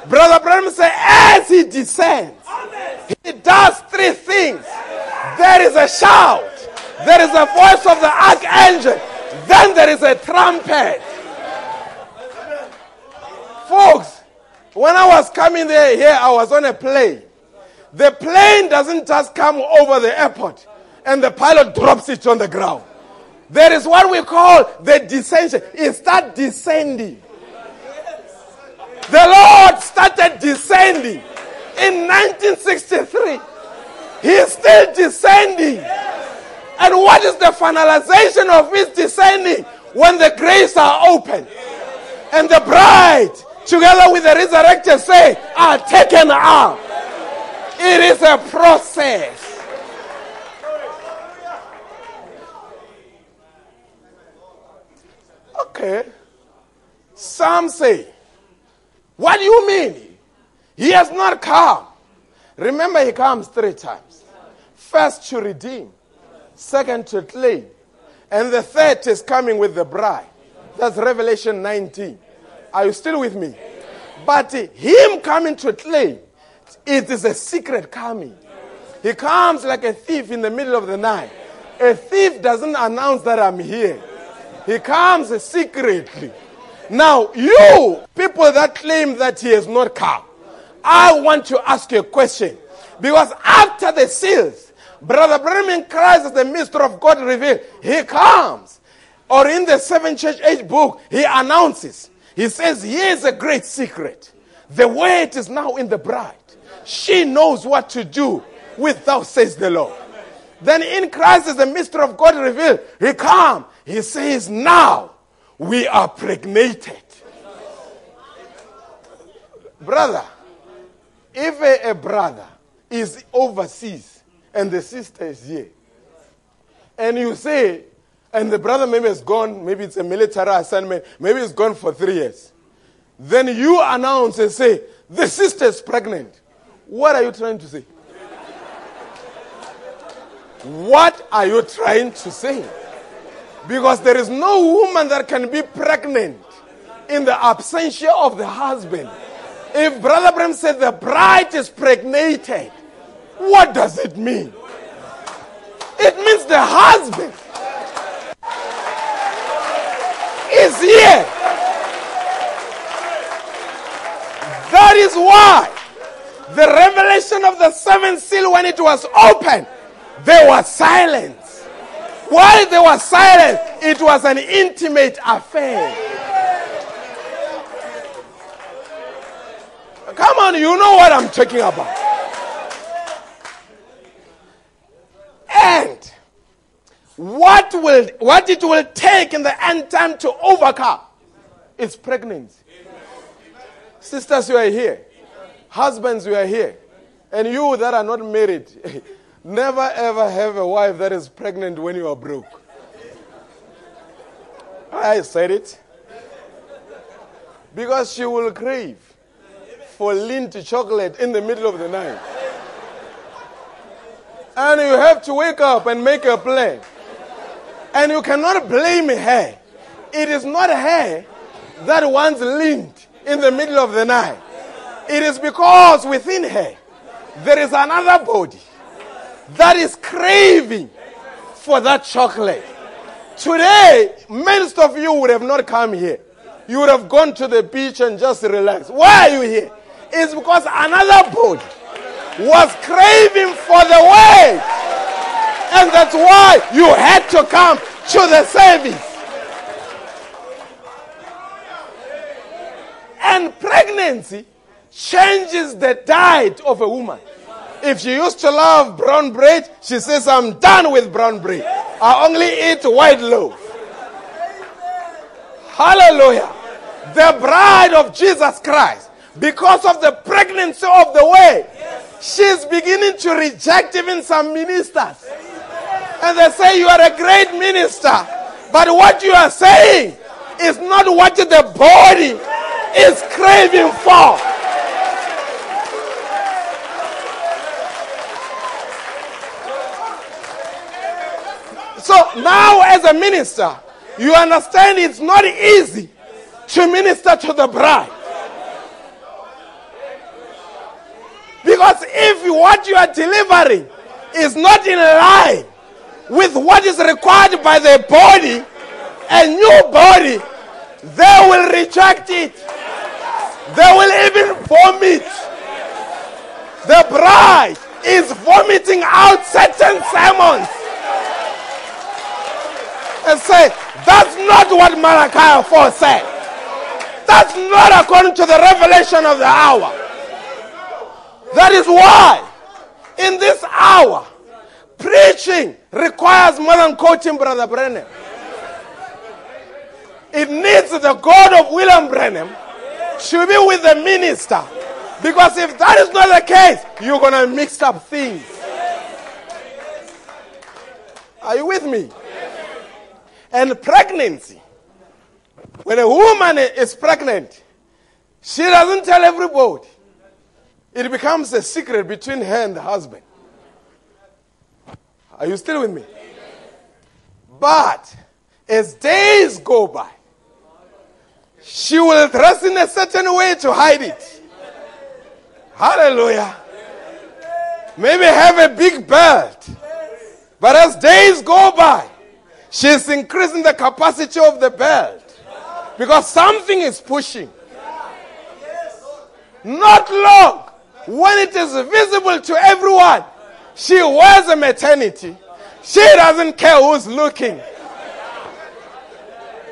Brother Branham said, as he descends, he does three things. There is a shout. There is a voice of the archangel. Then there is a trumpet. Folks, when I was coming there here, I was on a plane. The plane doesn't just come over the airport and the pilot drops it on the ground. There is what we call the descension. It starts descending. The Lord started descending in 1963. He is still descending. And what is the finalization of his descending? When the graves are open and the bride, together with the resurrected, say, are taken up. It is a process. Okay. Some say, What do you mean? He has not come. Remember, he comes three times. First to redeem, second to claim, and the third is coming with the bride. That's Revelation 19. Are you still with me? But him coming to claim, it is a secret coming. He comes like a thief in the middle of the night. A thief doesn't announce that I'm here. He comes secretly. Now, you people that claim that he has not come, I want to ask you a question. Because after the seals, Brother Branham Christ as the mystery of God revealed, he comes. Or in the seven church age book, he announces, he says, Here's a great secret. The weight is now in the bride. She knows what to do with thou, says the Lord. Then in Christ is the mystery of God revealed. He comes. He says, Now we are pregnated. Brother, if a, a brother is overseas and the sister is here, and you say, and the brother maybe has gone, maybe it's a military assignment, maybe it's gone for three years, then you announce and say, the sister is pregnant. What are you trying to say? what are you trying to say? Because there is no woman that can be pregnant in the absentia of the husband. If Brother Branham said the bride is pregnated, what does it mean? It means the husband is here. That is why the revelation of the seventh seal, when it was opened, there was silence. While they were silent, it was an intimate affair. Come on, you know what I'm talking about. And what will what it will take in the end time to overcome is pregnancy. Sisters, you are here. Husbands, you are here. And you that are not married, [LAUGHS] Never ever have a wife that is pregnant when you are broke. I said it. Because she will crave for Lindt chocolate in the middle of the night. And you have to wake up and make a plan. And you cannot blame her. It is not her that wants Lindt in the middle of the night. It is because within her there is another body that is craving for that chocolate. Today, most of you would have not come here. You would have gone to the beach and just relaxed. Why are you here? It's because another body was craving for the way. And that's why you had to come to the service. And pregnancy changes the diet of a woman. If she used to love brown bread, she says, I'm done with brown bread. I only eat white loaf. Hallelujah. The bride of Jesus Christ, because of the pregnancy of the way, she's beginning to reject even some ministers. And they say, You are a great minister. But what you are saying is not what the body is craving for. So now, as a minister, you understand it's not easy to minister to the bride. Because if what you are delivering is not in line with what is required by the body, a new body, they will reject it. They will even vomit. The bride is vomiting out certain sermons and say, that's not what Malachi 4 said. That's not according to the revelation of the hour. That is why In this hour, preaching requires more than coaching Brother Branham. It needs the God of William Branham to be with the minister. Because if that is not the case, you're going to mix up things. Are you with me? And pregnancy. When a woman is pregnant, she doesn't tell everybody. It becomes a secret between her and the husband. Are you still with me? But as days go by, she will dress in a certain way to hide it. Hallelujah. Maybe have a big belt. But as days go by, she's increasing the capacity of the belt. Because something is pushing. Not long, when it is visible to everyone, she wears a maternity. She doesn't care who's looking.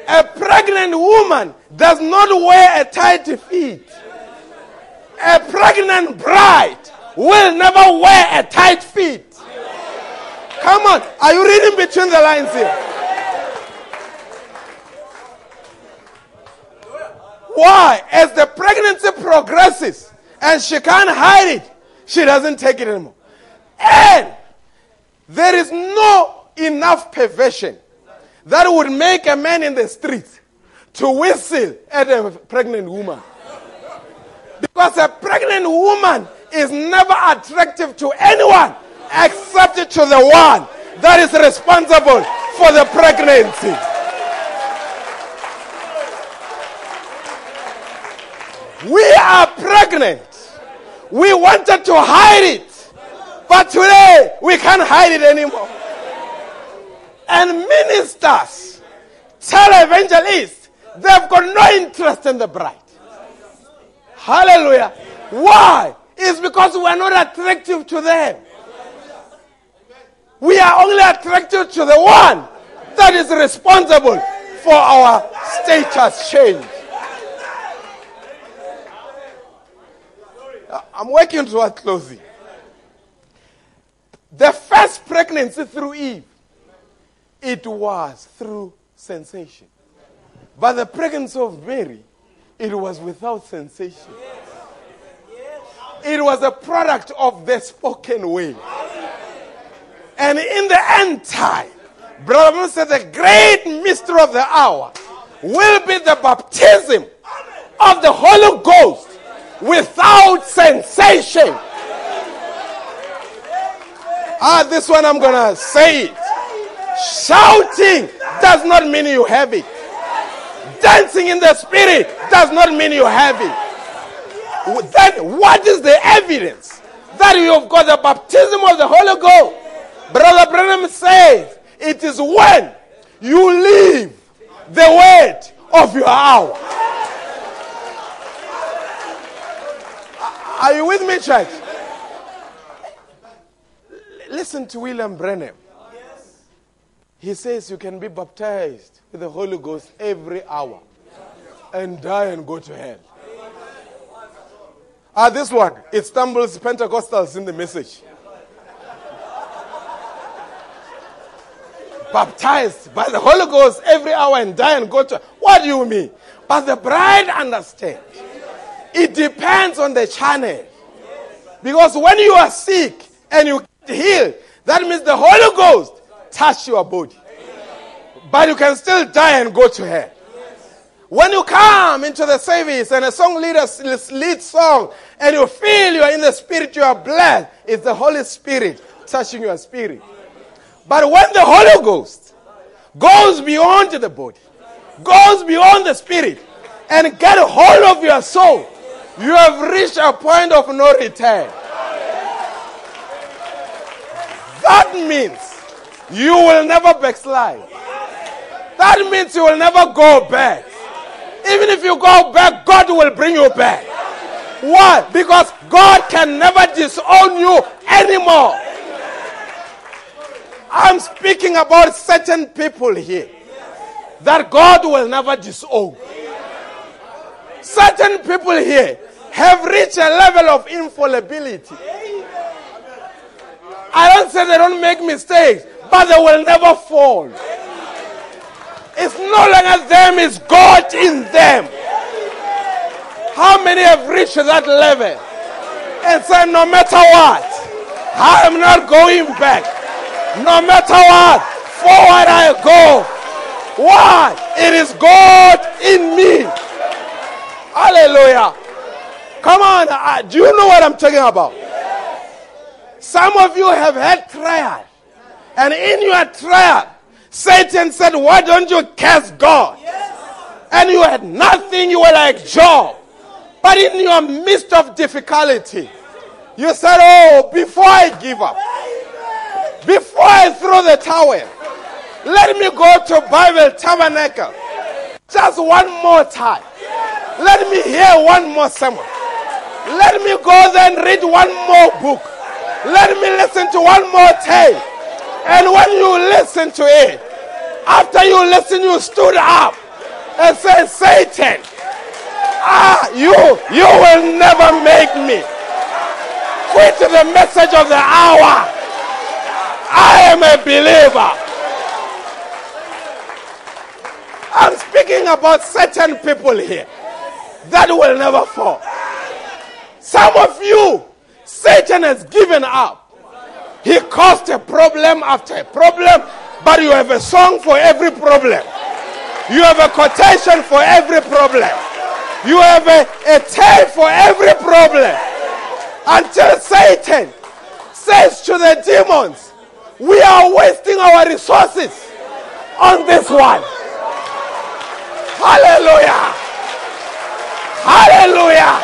A pregnant woman does not wear a tight fit. A pregnant bride will never wear a tight fit. Come on, are you reading between the lines here? Why? As the pregnancy progresses and she can't hide it, she doesn't take it anymore. And there is no enough perversion that would make a man in the street to whistle at a pregnant woman. Because a pregnant woman is never attractive to anyone except to the one that is responsible for the pregnancy. We are pregnant. We wanted to hide it. But today, we can't hide it anymore. And ministers tell evangelists they've got no interest in the bride. Hallelujah. Why? It's because we're not attractive to them. We are only attracted to the one that is responsible for our status change. I'm working towards closing. The first pregnancy through Eve, it was through sensation. But the pregnancy of Mary, it was without sensation. It was a product of the spoken word. And in the end time, Brother said the great mystery of the hour will be the baptism of the Holy Ghost without sensation. Ah, this one I'm going to say it. Shouting does not mean you have it. Dancing in the spirit does not mean you have it. Then what is the evidence that you have got the baptism of the Holy Ghost? Brother Branham says it is when you leave the word of your hour. Are you with me, church? Listen to William Branham. He says you can be baptized with the Holy Ghost every hour and die and go to hell. Ah, this one, it stumbles Pentecostals in the message. Baptized by the Holy Ghost every hour and die and go to. What do you mean? But the bride understands. It depends on the channel. Because when you are sick and you get healed, that means the Holy Ghost touched your body. But you can still die and go to hell. When you come into the service and a song leader leads song and you feel you are in the spirit, you are blessed, it's the Holy Spirit touching your spirit. But when the Holy Ghost goes beyond the body, goes beyond the spirit, and get a hold of your soul, you have reached a point of no return. That means you will never backslide. That means you will never go back. Even if you go back, God will bring you back. Why? Because God can never disown you anymore. I'm speaking about certain people here that God will never disown. Certain people here have reached a level of infallibility I don't say they don't make mistakes, but they will never fall. It's no longer them, it's God in them. How many have reached that level and said, No matter what, I am not going back. No matter what, forward I go. Why? It is God in me. Hallelujah. Come on. Uh, do you know what I'm talking about? Some of you have had trial. And in your trial, Satan said, Why don't you curse God? And you had nothing, you were like Job. But in your midst of difficulty, you said, Oh, before I give up, before I throw the towel, let me go to Bible Tabernacle just one more time. Let me hear one more sermon. Let me go and read one more book. Let me listen to one more tape. And when you listen to it, after you listen, you stood up and said, Satan, ah, you, you will never make me quit the message of the hour. I am a believer. I'm speaking about certain people here that will never fall. Some of you, Satan has given up. He caused a problem after a problem, but you have a song for every problem. You have a quotation for every problem. You have a, a tale for every problem. Until Satan says to the demons, We are wasting our resources on this one. Hallelujah. Hallelujah.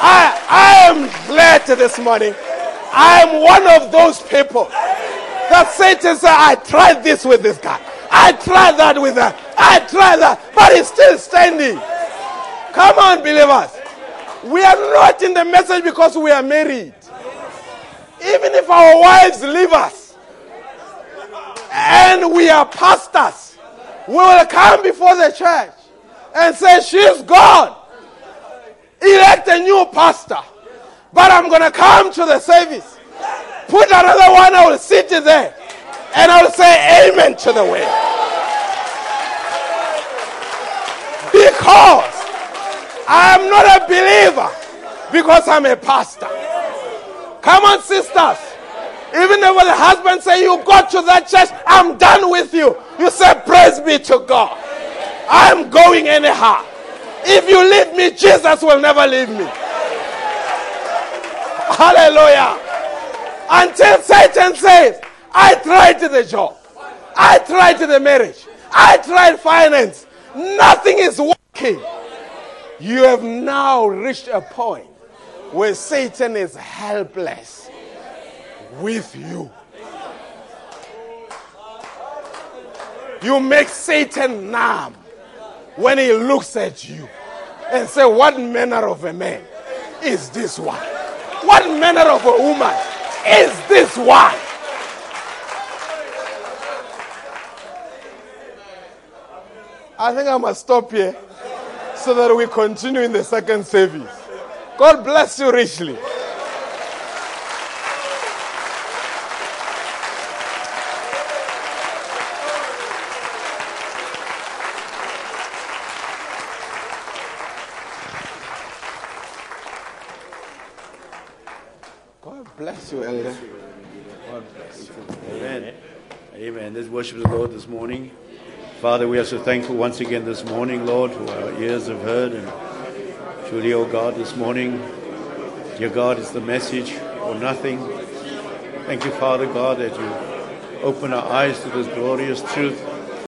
I, I am glad this morning. I am one of those people that Satan said, I tried this with this guy. I tried that with that. I tried that. But he's still standing. Come on, believers. We are not in the message because we are married. Even if our wives leave us and we are pastors, we will come before the church and say, She's gone. Elect a new pastor. But I'm going to come to the service. Put another one, I will sit there. And I will say amen to the way. Because I am not a believer. Because I'm a pastor. Come on, sisters. Even if the husband say you go to that church, I'm done with you. You say, praise be to God. I'm going anyhow. If you leave me, Jesus will never leave me. Hallelujah. Until Satan says, I tried the job. I tried the marriage. I tried finance. Nothing is working. You have now reached a point where Satan is helpless with you. You make Satan numb when he looks at you and say, What manner of a man is this one? What manner of a woman is this one? I think I must stop here so that we continue in the second service. God bless you richly. God bless you, Amen. Amen. Let's worship the Lord this morning. Father, we are so thankful once again this morning, Lord, for our ears have heard. And truly, oh God, this morning, dear God, is the message or nothing. Thank you, Father God, that you open our eyes to this glorious truth.